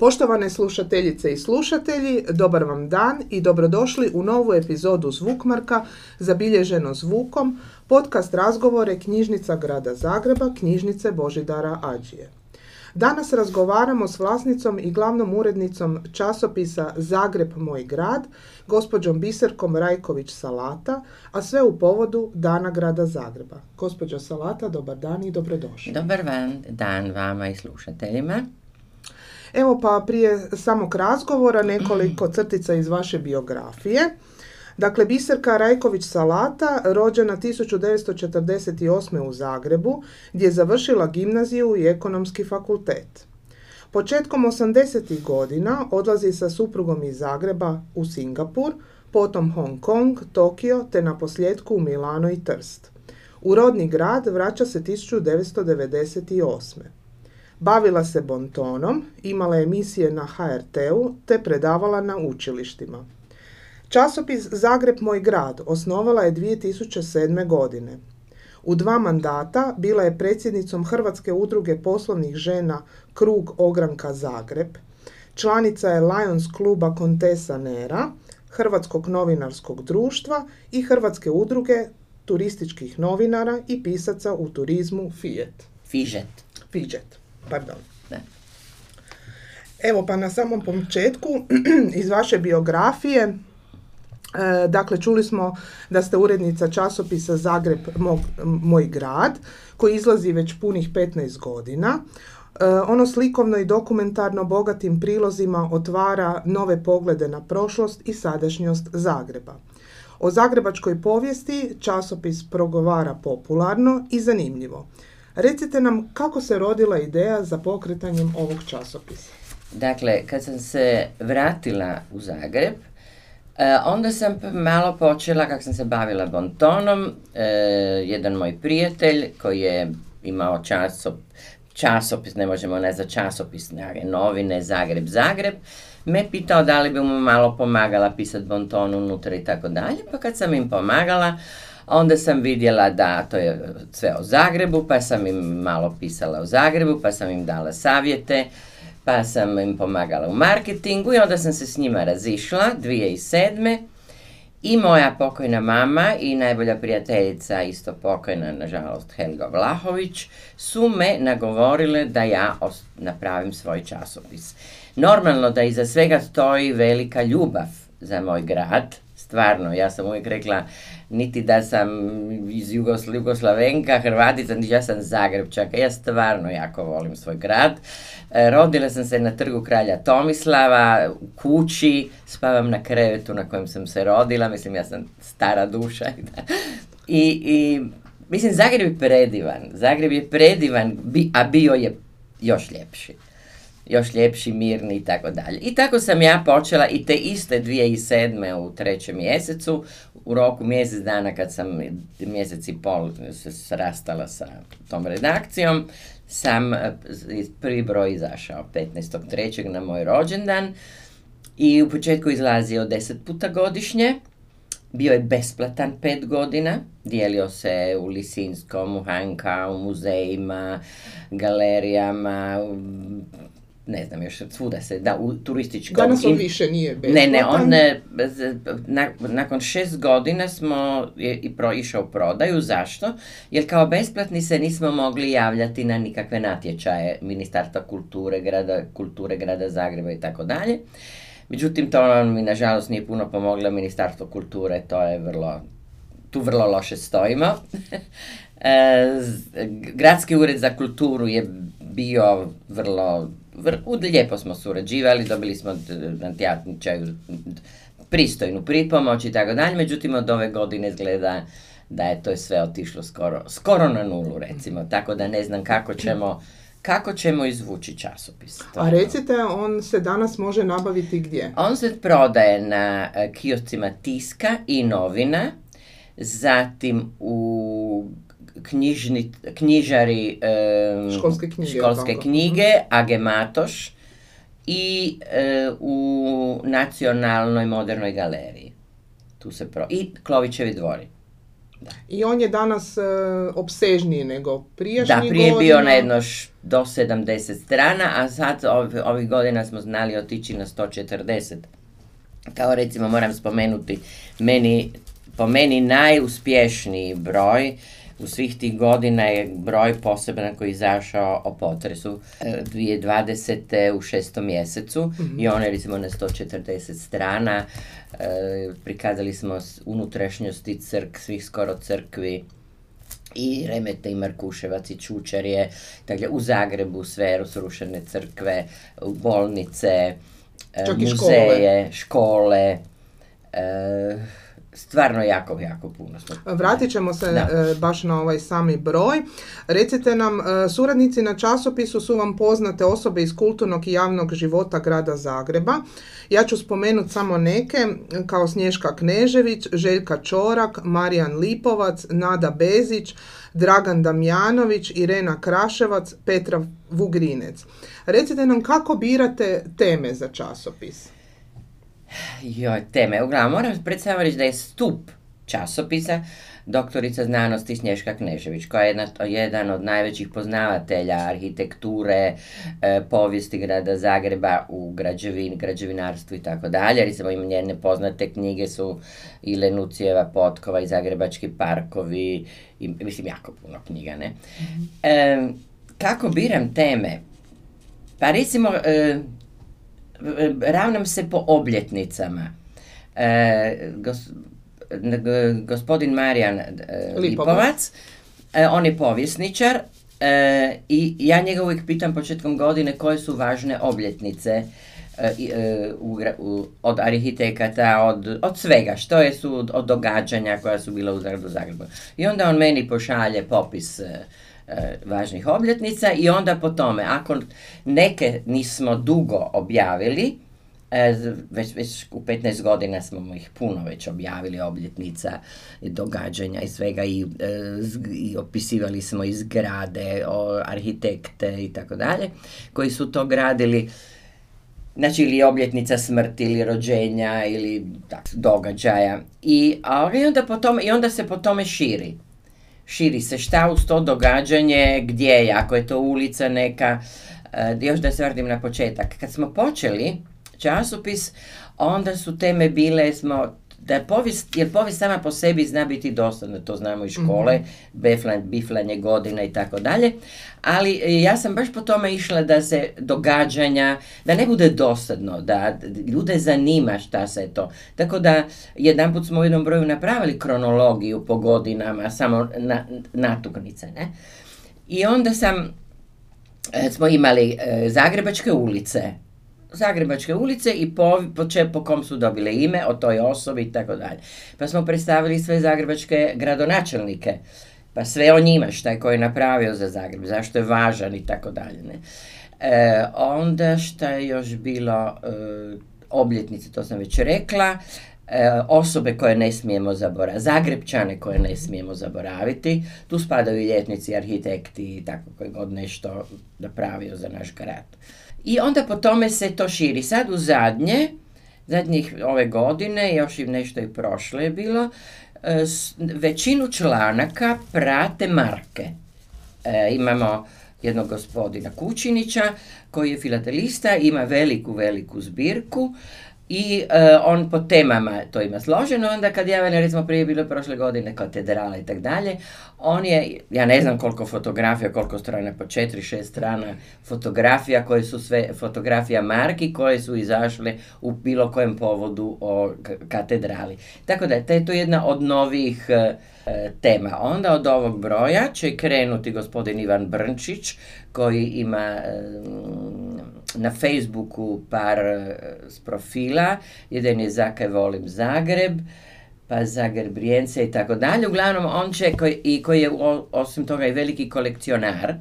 Poštovane slušateljice i slušatelji, dobar vam dan i dobrodošli u novu epizodu Zvukmarka zabilježeno zvukom, podcast razgovore knjižnica grada Zagreba, knjižnice Božidara Ađije. Danas razgovaramo s vlasnicom i glavnom urednicom časopisa Zagreb moj grad, gospođom Biserkom Rajković Salata, a sve u povodu Dana grada Zagreba. Gospođo Salata, dobar dan i dobrodošli. Dobar dan vama i slušateljima. Evo pa prije samog razgovora nekoliko crtica iz vaše biografije. Dakle, Biserka Rajković Salata, rođena 1948. u Zagrebu, gdje je završila gimnaziju i ekonomski fakultet. Početkom 80. godina odlazi sa suprugom iz Zagreba u Singapur, potom Hong Kong, Tokio te na posljedku u Milano i Trst. U rodni grad vraća se 1998. Bavila se bontonom, imala emisije na HRT-u te predavala na učilištima. Časopis Zagreb moj grad osnovala je 2007. godine. U dva mandata bila je predsjednicom Hrvatske udruge poslovnih žena Krug Ogranka Zagreb, članica je Lions kluba Kontesa Nera, Hrvatskog novinarskog društva i Hrvatske udruge turističkih novinara i pisaca u turizmu Fijet. Fižet. Fijet, pardon. Evo pa na samom početku iz vaše biografije E, dakle, čuli smo da ste urednica časopisa Zagreb moj grad, koji izlazi već punih 15 godina. E, ono slikovno i dokumentarno bogatim prilozima otvara nove poglede na prošlost i sadašnjost Zagreba. O zagrebačkoj povijesti časopis progovara popularno i zanimljivo. Recite nam kako se rodila ideja za pokretanjem ovog časopisa. Dakle, kad sam se vratila u Zagreb, E, onda sam malo počela, kako sam se bavila bontonom, e, jedan moj prijatelj koji je imao časop, časopis, ne možemo ne za časopis, novine Zagreb, Zagreb, me pitao da li bi mu malo pomagala pisati bonton unutra i tako dalje, pa kad sam im pomagala, onda sam vidjela da to je sve o Zagrebu, pa sam im malo pisala o Zagrebu, pa sam im dala savjete, pa sam im pomagala u marketingu i onda sam se s njima razišla 2007. I moja pokojna mama i najbolja prijateljica, isto pokojna, nažalost, Helga Vlahović, su me nagovorile da ja napravim svoj časopis. Normalno da iza svega stoji velika ljubav za moj grad, stvarno, ja sam uvijek rekla, niti da sam iz Jugosl Jugoslavenka, Hrvatica, niti ja sam Zagrebčaka, ja stvarno jako volim svoj grad. E, rodila sam se na trgu kralja Tomislava, u kući, spavam na krevetu na kojem sam se rodila, mislim ja sam stara duša. I, i mislim, Zagreb je predivan, Zagreb je predivan, a bio je još ljepši još ljepši, mirni i tako dalje. I tako sam ja počela i te iste 2007. u trećem mjesecu, u roku mjesec dana kad sam mjesec i pol se srastala sa tom redakcijom, sam eh, prvi broj izašao 15.3. na moj rođendan i u početku izlazio deset puta godišnje. Bio je besplatan pet godina, dijelio se u Lisinskom, u HNK, u muzejima, galerijama, ne znam još svuda se da u turističkom danas on više nije besplatan. ne ne on na, nakon šest godina smo je, i pro, išao prodaju zašto? Jer kao besplatni se nismo mogli javljati na nikakve natječaje ministarstva kulture grada kulture grada Zagreba i tako dalje. Međutim to mi nažalost nije puno pomoglo ministarstvo kulture to je vrlo tu vrlo loše stojimo. E, gradski ured za kulturu je bio vrlo lijepo smo surađivali, dobili smo na pristojnu pripomoć i tako dalje, međutim od ove godine izgleda da je to sve otišlo skoro, skoro na nulu recimo, tako da ne znam kako ćemo kako ćemo izvući časopis. A recite, on se danas može nabaviti gdje? On se prodaje na e, kioscima tiska i novina, zatim u knjižni, knjižari školske knjige, školske knjige Agematoš i u Nacionalnoj modernoj galeriji. Tu se pro... I Klovićevi dvori. I on je danas uh, opsežniji nego prijašnji Da, prije je bio na jedno do 70 strana, a sad ovih godina smo znali otići na 140. Kao recimo moram spomenuti, meni, po meni najuspješniji broj u svih tih godina je broj poseban koji je izašao o potresu 2020. E, u šestom mjesecu mm i on je recimo na 140 strana. E, prikazali smo unutrašnjosti crk, svih skoro crkvi i Remete i Markuševac i Čučarje, dakle u Zagrebu sve srušene crkve, bolnice, e, muzeje, škole, škole stvarno jako, jako puno. Vratit ćemo se e, baš na ovaj sami broj. Recite nam, e, suradnici na časopisu su vam poznate osobe iz kulturnog i javnog života grada Zagreba. Ja ću spomenuti samo neke, kao Snješka Knežević, Željka Čorak, Marijan Lipovac, Nada Bezić, Dragan Damjanović, Irena Kraševac, Petra Vugrinec. Recite nam kako birate teme za časopis? Joj, teme. Uglavnom, moram predstaviti reći da je stup časopisa doktorica znanosti Snješka Knežević, koja je jedna, jedan od najvećih poznavatelja arhitekture, e, povijesti grada Zagreba u građevini, građevinarstvu i tako dalje. Recimo im njene poznate knjige su i Lenucijeva Potkova i Zagrebački parkovi, i, mislim jako puno knjiga, ne? E, kako biram teme? Pa recimo, e, ravnam se po obljetnicama. E, gospodin Marijan e, Lipovac, e, on je povjesničar e, i ja njega uvijek pitam početkom godine koje su važne obljetnice od arhitekata, od, od svega, što je su od događanja koja su bila u Zagrebu. I onda on meni pošalje popis E, važnih obljetnica i onda po tome, ako neke nismo dugo objavili, e, već, već u 15 godina smo ih puno već objavili obljetnica i događanja i svega i, e, i opisivali smo i zgrade, o, arhitekte i tako dalje, koji su to gradili znači ili obljetnica smrti ili rođenja ili tak, događaja. I, a, onda po tome, i onda se po tome širi. Širi se šta uz to događanje, gdje je, ako je to ulica neka, e, još da se vratim na početak. Kad smo počeli časopis, onda su teme bile, smo da je povijest, jer povijest sama po sebi zna biti dosadna, to znamo iz škole, mm biflanje godina i tako dalje, ali e, ja sam baš po tome išla da se događanja, da ne bude dosadno, da ljude zanima šta se je to. Tako da jedanput smo u jednom broju napravili kronologiju po godinama, samo na, natuknice, ne? I onda sam, e, smo imali e, Zagrebačke ulice, Zagrebačke ulice i po, po, po kom su dobile ime o toj osobi i tako dalje. Pa smo predstavili sve zagrebačke gradonačelnike, pa sve o njima, šta je ko je napravio za Zagreb, zašto je važan i tako dalje. Ne? E, onda šta je još bilo, e, obljetnice, to sam već rekla, e, osobe koje ne smijemo zaboraviti, Zagrebčane koje ne smijemo zaboraviti, tu spadaju i ljetnici, arhitekti i tako koji god nešto napravio za naš grad. I onda po tome se to širi. Sad u zadnje, zadnjih ove godine, još i nešto i prošle je bilo, e, većinu članaka prate marke. E, imamo jednog gospodina Kučinića koji je filatelista, ima veliku, veliku zbirku i e, on po temama to ima složeno, onda kad je recimo prije bilo prošle godine katedrala i tako dalje, on je, ja ne znam koliko fotografija, koliko strana, po četiri, šest strana fotografija koje su sve fotografija marki koje su izašle u bilo kojem povodu o katedrali. Tako da je to jedna od novih e, tema. Onda od ovog broja će krenuti gospodin Ivan Brnčić koji ima e, na Facebooku par s profila. Jedan je Zakaj volim Zagreb, pa Zagrebrijence i tako dalje. Uglavnom, on će, koji, i koji je osim toga i veliki kolekcionar,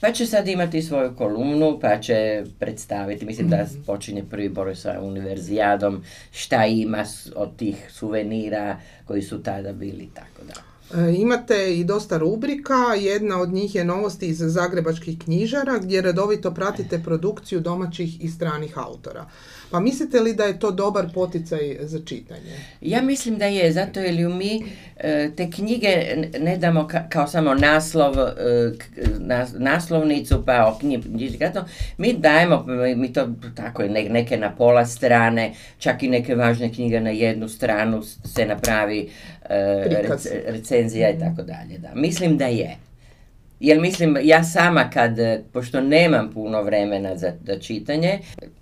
pa će sad imati svoju kolumnu, pa će predstaviti, mislim da mhm. počinje prvi broj sa univerzijadom, šta ima od tih suvenira koji su tada bili tako da. E, imate i dosta rubrika, jedna od njih je novosti iz zagrebačkih knjižara gdje redovito pratite produkciju domaćih i stranih autora. Pa mislite li da je to dobar poticaj za čitanje? Ja mislim da je, zato jer mi e, te knjige ne damo kao samo naslov, e, naslovnicu pa o knjigi, mi dajemo, mi to tako neke na pola strane, čak i neke važne knjige na jednu stranu se napravi recenzija i tako dalje. Da. Mislim da je. Jer mislim, ja sama kad, pošto nemam puno vremena za, za čitanje,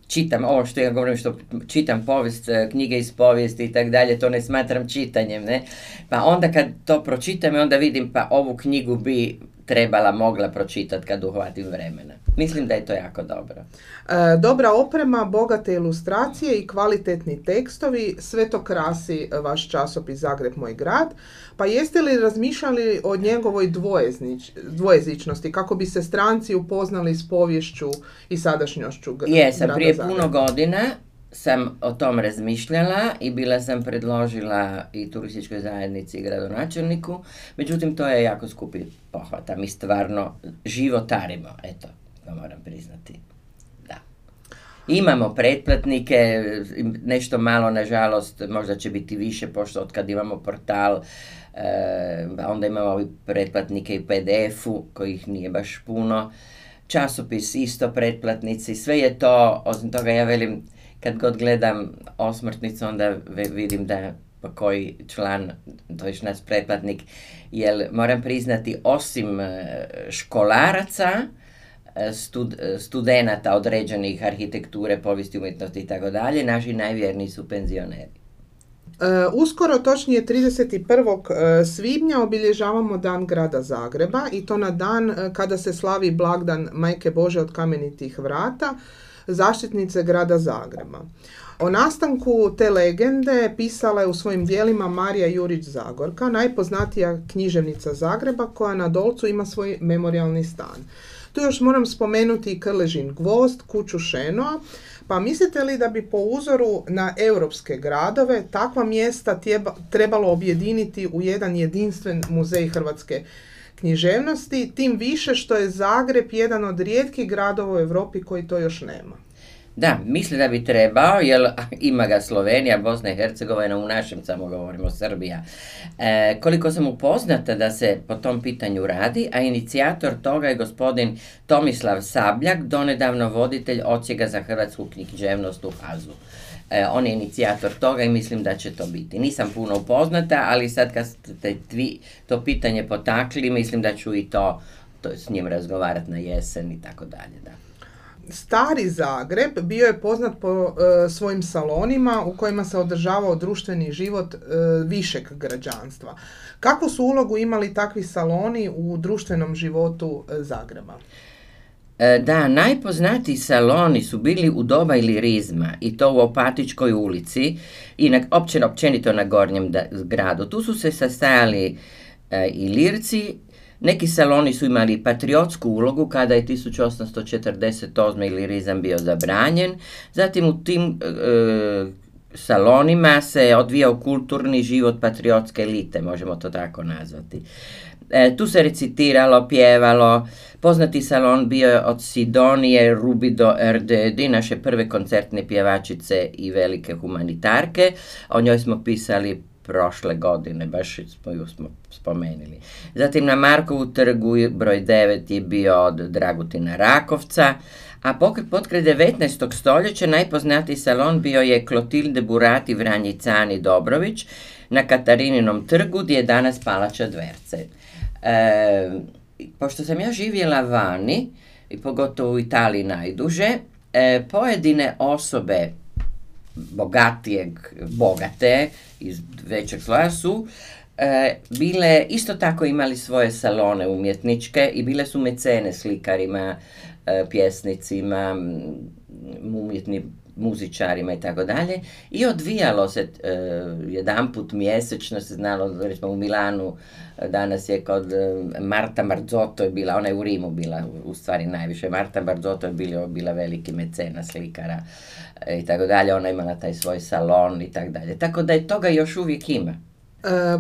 čitam ovo što ja govorim, što čitam povijest, knjige iz povijesti i tako dalje, to ne smatram čitanjem, ne? Pa onda kad to pročitam, onda vidim, pa ovu knjigu bi trebala, mogla pročitati kad uhvatim vremena. Mislim da je to jako dobro. E, dobra oprema, bogate ilustracije i kvalitetni tekstovi, sve to krasi vaš časopis Zagreb moj grad. Pa jeste li razmišljali o njegovoj dvojezič, dvojezičnosti, kako bi se stranci upoznali s povješću i sadašnjošću Jesam, prije puno godina sam o tom razmišljala i bila sam predložila i turističkoj zajednici i gradonačelniku, međutim to je jako skupi pohvata. Mi stvarno životarimo, eto, to moram priznati. Da. Imamo pretplatnike, nešto malo nažalost, možda će biti više, pošto od kad imamo portal, e, onda imamo ovi pretplatnike i PDF-u, kojih nije baš puno, časopis isto pretplatnici, sve je to, osim toga ja velim, kad god gledam osmrtnicu, onda vidim da koji član, to je naš pretplatnik, jer moram priznati, osim e, školaraca, e, stud, e, studenata određenih arhitekture, povijesti umjetnosti i tako dalje, naši najvjerniji su penzioneri. uskoro, točnije 31. svibnja, obilježavamo Dan grada Zagreba i to na dan kada se slavi blagdan Majke Bože od kamenitih vrata, zaštitnice grada Zagreba. O nastanku te legende pisala je u svojim dijelima Marija Jurić Zagorka, najpoznatija književnica Zagreba koja na Dolcu ima svoj memorialni stan. Tu još moram spomenuti i Krležin gvost, kuću Šenoa, pa mislite li da bi po uzoru na europske gradove takva mjesta trebalo objediniti u jedan jedinstven muzej Hrvatske književnosti, tim više što je Zagreb jedan od rijetkih gradova u Europi koji to još nema. Da, mislim da bi trebao, jer ima ga Slovenija, Bosna i Hercegovina, u našem samo govorimo Srbija. E, koliko sam upoznata da se po tom pitanju radi, a inicijator toga je gospodin Tomislav Sabljak, donedavno voditelj ocijega za hrvatsku književnost u Hazu. E, on je inicijator toga i mislim da će to biti. Nisam puno upoznata, ali sad kad ste to pitanje potakli, mislim da ću i to, to s njim razgovarati na jesen i tako dalje. Da. Stari Zagreb bio je poznat po e, svojim salonima u kojima se održavao društveni život e, višeg građanstva. Kakvu su ulogu imali takvi saloni u društvenom životu Zagreba? E, da, najpoznatiji saloni su bili u doba ilirizma i to u Opatičkoj ulici i na, opće, općenito na Gornjem gradu. Tu su se sastajali e, i lirci, neki saloni su imali patriotsku ulogu kada je 1848. ilirizam bio zabranjen, zatim u tim e, salonima se odvijao kulturni život patriotske elite, možemo to tako nazvati. E, tu se recitiralo, pjevalo, poznati salon bio je od Sidonije Rubido naše prve koncertne pjevačice i velike humanitarke. O njoj smo pisali prošle godine, baš smo ju smo spomenuli. Zatim na Markovu trgu broj 9 je bio od Dragutina Rakovca, a potkraj 19. stoljeća najpoznatiji salon bio je Klotilde Burati Vranjicani Dobrović na Katarininom trgu gdje je danas Palača Dverce. E, pošto sam ja živjela vani, i pogotovo u Italiji najduže, e, pojedine osobe bogatijeg, bogate, iz većeg sloja su e, bile, isto tako imali svoje salone umjetničke i bile su mecene slikarima, pjesnicima, umjetnim muzičarima i tako dalje. I odvijalo se e, jedan put mjesečno se znalo recimo u Milanu danas je kod e, Marta Marzotto je bila, ona je u Rimu bila u stvari najviše, Marta Marzotto je bila, bila veliki mecena slikara e, i tako dalje, ona imala taj svoj salon i tako dalje, tako da je toga još uvijek ima.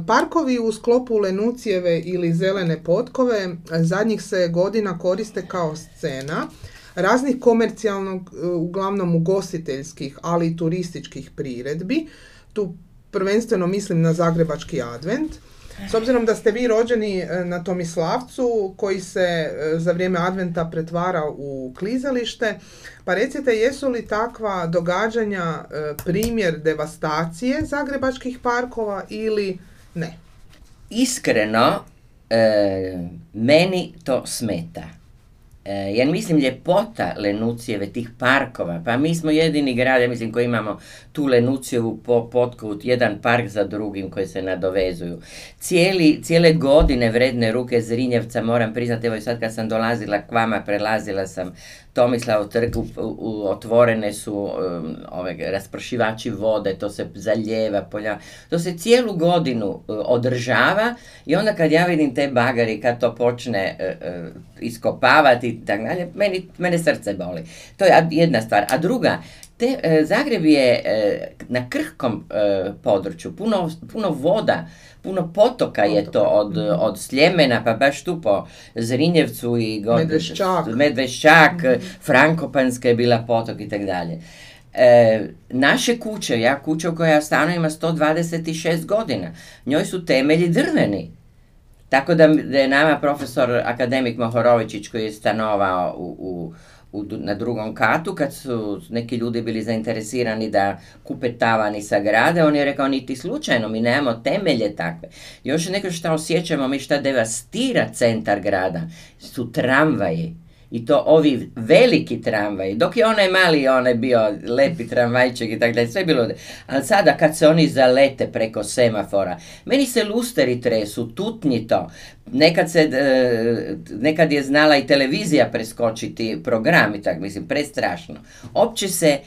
Parkovi u sklopu Lenucijeve ili zelene potkove zadnjih se godina koriste kao scena raznih komercijalnog, uglavnom ugostiteljskih, ali i turističkih priredbi. Tu prvenstveno mislim na Zagrebački advent. S obzirom da ste vi rođeni e, na Tomislavcu koji se e, za vrijeme adventa pretvara u klizalište, pa recite jesu li takva događanja e, primjer devastacije zagrebačkih parkova ili ne? Iskreno, meni to smeta. E, jer mislim ljepota Lenucijeve, tih parkova, pa mi smo jedini grad, ja mislim, koji imamo tu Lenucijevu potkovu, jedan park za drugim koji se nadovezuju. Cijeli, cijele godine vredne ruke Zrinjevca, moram priznati, evo sad kad sam dolazila k vama, prelazila sam Tomislav trg, u, otvorene su um, ove raspršivači vode, to se zaljeva, polja, to se cijelu godinu uh, održava i onda kad ja vidim te bagari, kad to počne uh, uh, iskopavati i tako dalje, meni, mene srce boli. To je jedna stvar. A druga, te, Zagreb je na krhkom području, puno, puno voda, puno potoka je to od, mhm. od Sljemena, pa baš tu po Zrinjevcu i god, Medveščak, Medveščak mm Frankopanska je bila potok i tako dalje. E, naše kuće, ja kuća u kojoj ja stanu ima 126 godina, njoj su temelji drveni. Tako da, da je nama profesor akademik Mohorovičić koji je stanovao u, u na drugom katu, kad su neki ljudi bili zainteresirani da kupe tavani sa grade, on je rekao niti slučajno, mi nemamo temelje takve. Još neko što osjećamo, mi šta devastira centar grada, su tramvaji i to ovi veliki tramvaji, dok je onaj mali, onaj bio lepi tramvajček i tako dalje, sve bilo, ali sada kad se oni zalete preko semafora, meni se lusteri tresu, tutnji to, nekad, se, e, nekad je znala i televizija preskočiti program i tako, mislim, prestrašno. Opće se,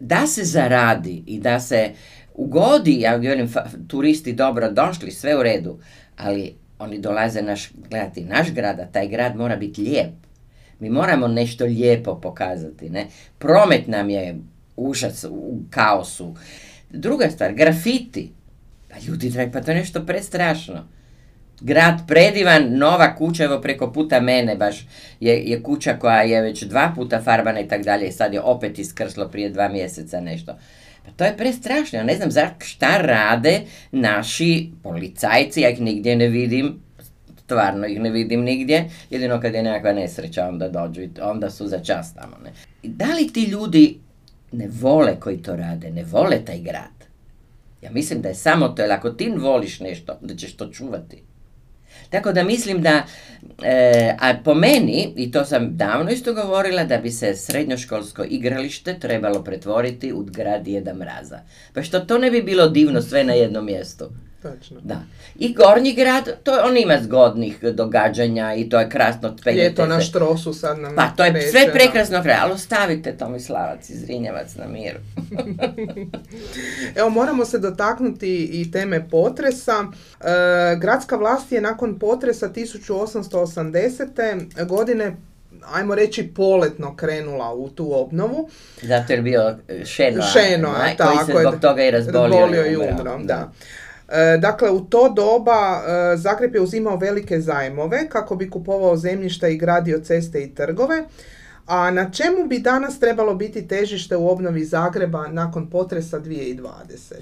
da se zaradi i da se ugodi, ja govorim, turisti dobro došli, sve u redu, ali oni dolaze naš, gledati naš grad, a taj grad mora biti lijep mi moramo nešto lijepo pokazati, ne? Promet nam je užas u kaosu. Druga stvar, grafiti. Pa ljudi dragi, pa to je nešto prestrašno. Grad predivan, nova kuća, evo preko puta mene baš je, je kuća koja je već dva puta farbana i tak dalje sad je opet iskrslo prije dva mjeseca nešto. Pa to je prestrašno, ja ne znam za šta rade naši policajci, ja ih nigdje ne vidim, stvarno ih ne vidim nigdje, jedino kad je nekakva nesreća onda dođu i onda su za čast tamo. Ne? Da li ti ljudi ne vole koji to rade, ne vole taj grad? Ja mislim da je samo to, jer ako ti voliš nešto, da ćeš to čuvati. Tako da mislim da, e, a po meni, i to sam davno isto govorila, da bi se srednjoškolsko igralište trebalo pretvoriti u grad Jeda Mraza. Pa što to ne bi bilo divno sve na jednom mjestu? Točno. Da. I Gornji grad, to on ima zgodnih događanja i to je krasno. to na štrosu sad nam Pa to je sve prekrasno kraj, ali ostavite Tomislavac iz Rinjevac na miru. Evo moramo se dotaknuti i teme potresa. E, gradska vlast je nakon potresa 1880. godine ajmo reći poletno krenula u tu obnovu. Zato je bio Šeno, Šeno koji se zbog toga i razbolio i umro. da. E, dakle, u to doba e, Zagreb je uzimao velike zajmove kako bi kupovao zemljišta i gradio ceste i trgove. A na čemu bi danas trebalo biti težište u obnovi Zagreba nakon potresa 2020.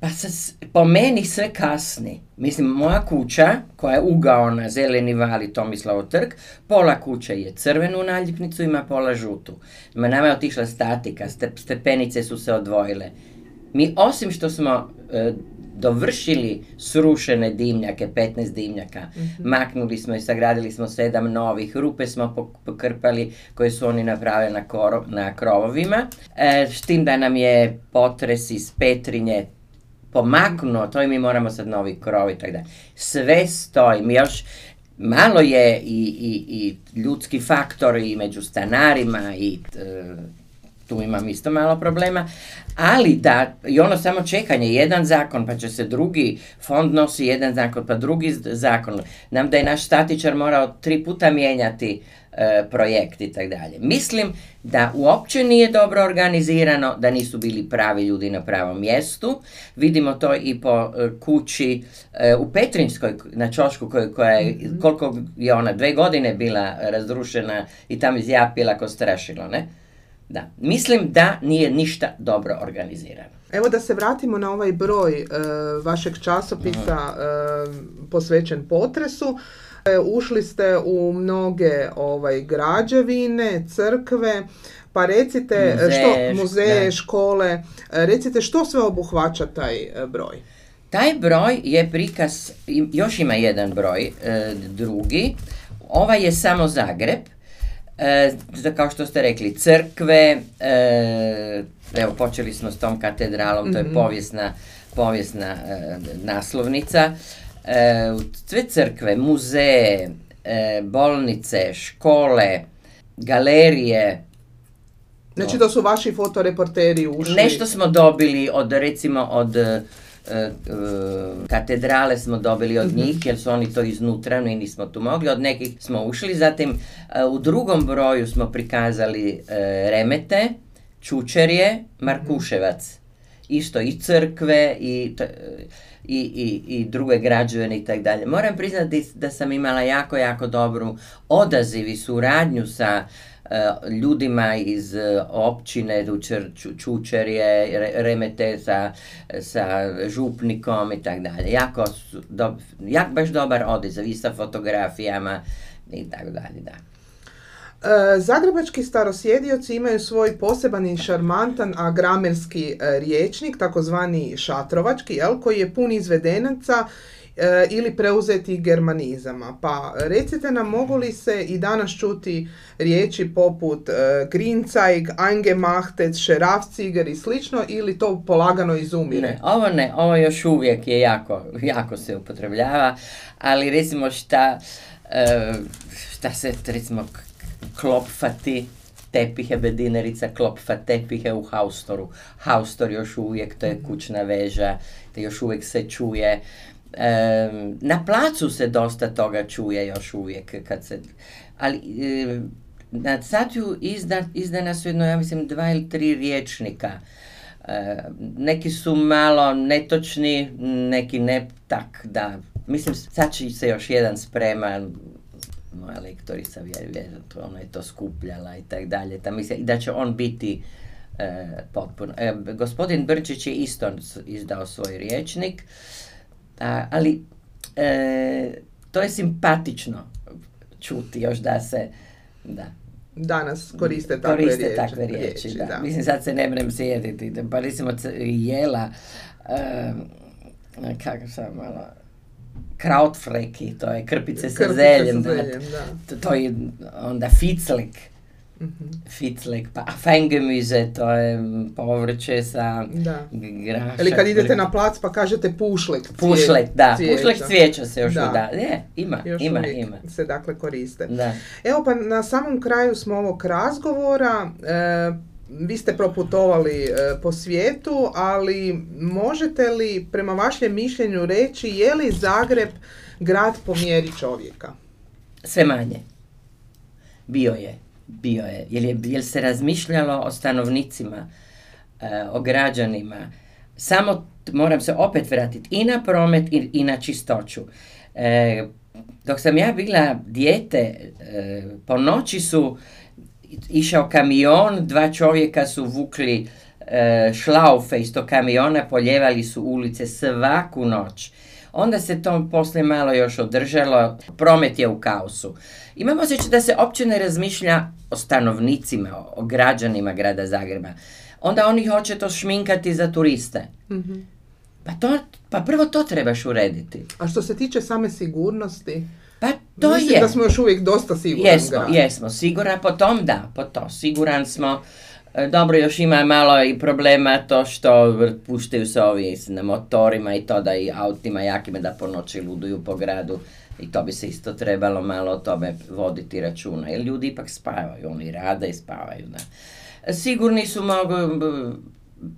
Pa se, po meni sve kasni. Mislim, moja kuća, koja je ugao na zeleni vali Tomislavo trg, pola kuće je crvenu naljepnicu, ima pola žutu. Nama je otišla statika, stepenice su se odvojile. Mi osim što smo e, dovršili srušene dimnjake, 15 dimnjaka. Mhm. Maknuli smo i sagradili smo sedam novih, rupe smo pokrpali koje su oni napravili na, na krovovima. E, s tim da nam je potres iz Petrinje pomaknuo, to i mi moramo sad novi krov i tako da. Sve stoji, mi još malo je i, i, i ljudski faktor i među stanarima i tu imam isto malo problema, ali da, i ono samo čekanje, jedan zakon, pa će se drugi fond nosi jedan zakon, pa drugi zakon. Nam da je naš statičar morao tri puta mijenjati e, projekt i tako dalje. Mislim da uopće nije dobro organizirano, da nisu bili pravi ljudi na pravom mjestu. Vidimo to i po e, kući e, u Petrinskoj, na Čošku, koja je, mhm. koliko je ona, dve godine bila razrušena i tamo izjapila ko strašilo, ne? Da, mislim da nije ništa dobro organizirano. Evo da se vratimo na ovaj broj e, vašeg časopisa uh posvećen potresu. E, ušli ste u mnoge ovaj građevine, crkve, pa recite što muzeje, škole, recite što sve obuhvaća taj broj? Taj broj je prikaz, još ima jedan broj, drugi. Ovaj je samo Zagreb e, kao što ste rekli, crkve, e, evo počeli smo s tom katedralom, to je mhm. povijesna, povijesna e, naslovnica, e, sve crkve, muzeje, bolnice, škole, galerije, Znači to su vaši fotoreporteri ušli? Nešto smo dobili od recimo od E, e, katedrale smo dobili od mhm. njih jer su oni to iznutra i nismo tu mogli, od nekih smo ušli, zatim e, u drugom broju smo prikazali Remete, Čučerje, Markuševac, isto i crkve i, i, i, i druge građevine i tako dalje. Moram priznati da sam imala jako, jako dobru odaziv i suradnju sa E, ljudima iz e, općine Čučerje, Remete sa, sa župnikom i tako dalje. Jako, jak baš dobar odaziv i sa fotografijama i tako dalje, da. Zagrebački starosjedioci imaju svoj poseban i šarmantan agramerski riječnik, takozvani šatrovački, jel, koji je pun izvedenaca ili preuzetih germanizama. Pa recite nam mogu li se i danas čuti riječi poput e, Grinzeig, Eingemachtet, Šerafciger i slično ili to polagano izumire? Ne, ovo ne, ovo još uvijek je jako, jako se upotrebljava, ali recimo šta, e, šta se recimo klopfati, tepihe, bedinerica klopfa tepihe u haustoru. Haustor još uvijek, to je mhm. kućna veža, te još uvijek se čuje na placu se dosta toga čuje još uvijek kad se, ali na Satju izda, izdana su jedno, ja mislim, dva ili tri riječnika. neki su malo netočni, neki ne tak da, mislim, sad će se još jedan sprema, moja lektorica vjerujem, ona je to skupljala i tak dalje, ta mislim, da će on biti e, potpuno. E, gospodin Brčić je isto izdao svoj riječnik, a, ali e, to je simpatično čuti još da se da danas koriste takve koriste riječi. takve riječi, da. da. Mislim, sad se ne mrem sjetiti. Pa recimo jela, kako sam malo, krautfreki, to je krpice sa zeljem. Da, to, to je onda ficlik Mm-hmm. pa fengemüze, to je povrće sa da. grašak. Ili kad idete na plac pa kažete pušlek. Pušlek, da. Cvijeća. Pušlek cvijeća se još da. da. Je, ima, još ima, ima. se dakle koriste. Da. Evo pa na samom kraju smo ovog razgovora. E, vi ste proputovali e, po svijetu, ali možete li prema vašem mišljenju reći je li Zagreb grad po mjeri čovjeka? Sve manje. Bio je bio je, jer, je, jer se razmišljalo o stanovnicima, e, o građanima. Samo moram se opet vratiti i na promet i, i na čistoću. E, dok sam ja bila dijete, e, po noći su išao kamion, dva čovjeka su vukli šlaufe iz tog kamiona, poljevali su ulice svaku noć. Onda se to poslije malo još održalo, promet je u kaosu. Imamo osjećaj da se opće ne razmišlja o stanovnicima, o, građanima grada Zagreba. Onda oni hoće to šminkati za turiste. mm Pa, to, pa prvo to trebaš urediti. A što se tiče same sigurnosti, pa to Mislim je. da smo još uvijek dosta sigurni. Jesmo, jesmo. Siguran po tom da, po to. Siguran smo. E, dobro, još ima malo i problema to što puštaju se ovi na motorima i to da i autima jakima da po noći luduju po gradu. I to bi se isto trebalo malo o tome voditi računa. Jer ljudi ipak spavaju, oni rade i spavaju. Da. Sigurni su mogu,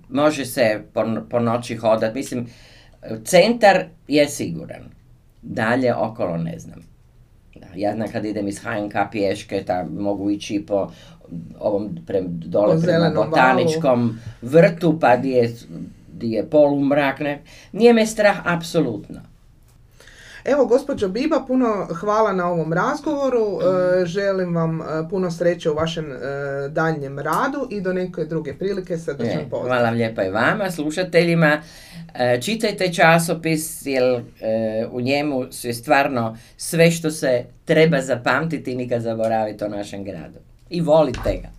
može se po, po noći hodati. Mislim, centar je siguran. Dalje okolo ne znam. Da, ja znam kad idem iz HNK pješke, ta mogu ići po ovom pre, dole prema botaničkom vrtu, pa di je, di je polumrak. Ne. Nije me strah, apsolutno. Evo, gospođo Biba, puno hvala na ovom razgovoru. E, želim vam e, puno sreće u vašem e, daljnjem radu i do neke druge prilike srdačan E, pozdrav. Hvala lijepa i vama, slušateljima. E, Čitajte časopis, jer u njemu je stvarno sve što se treba zapamtiti i nikad zaboraviti o našem gradu. I volite ga.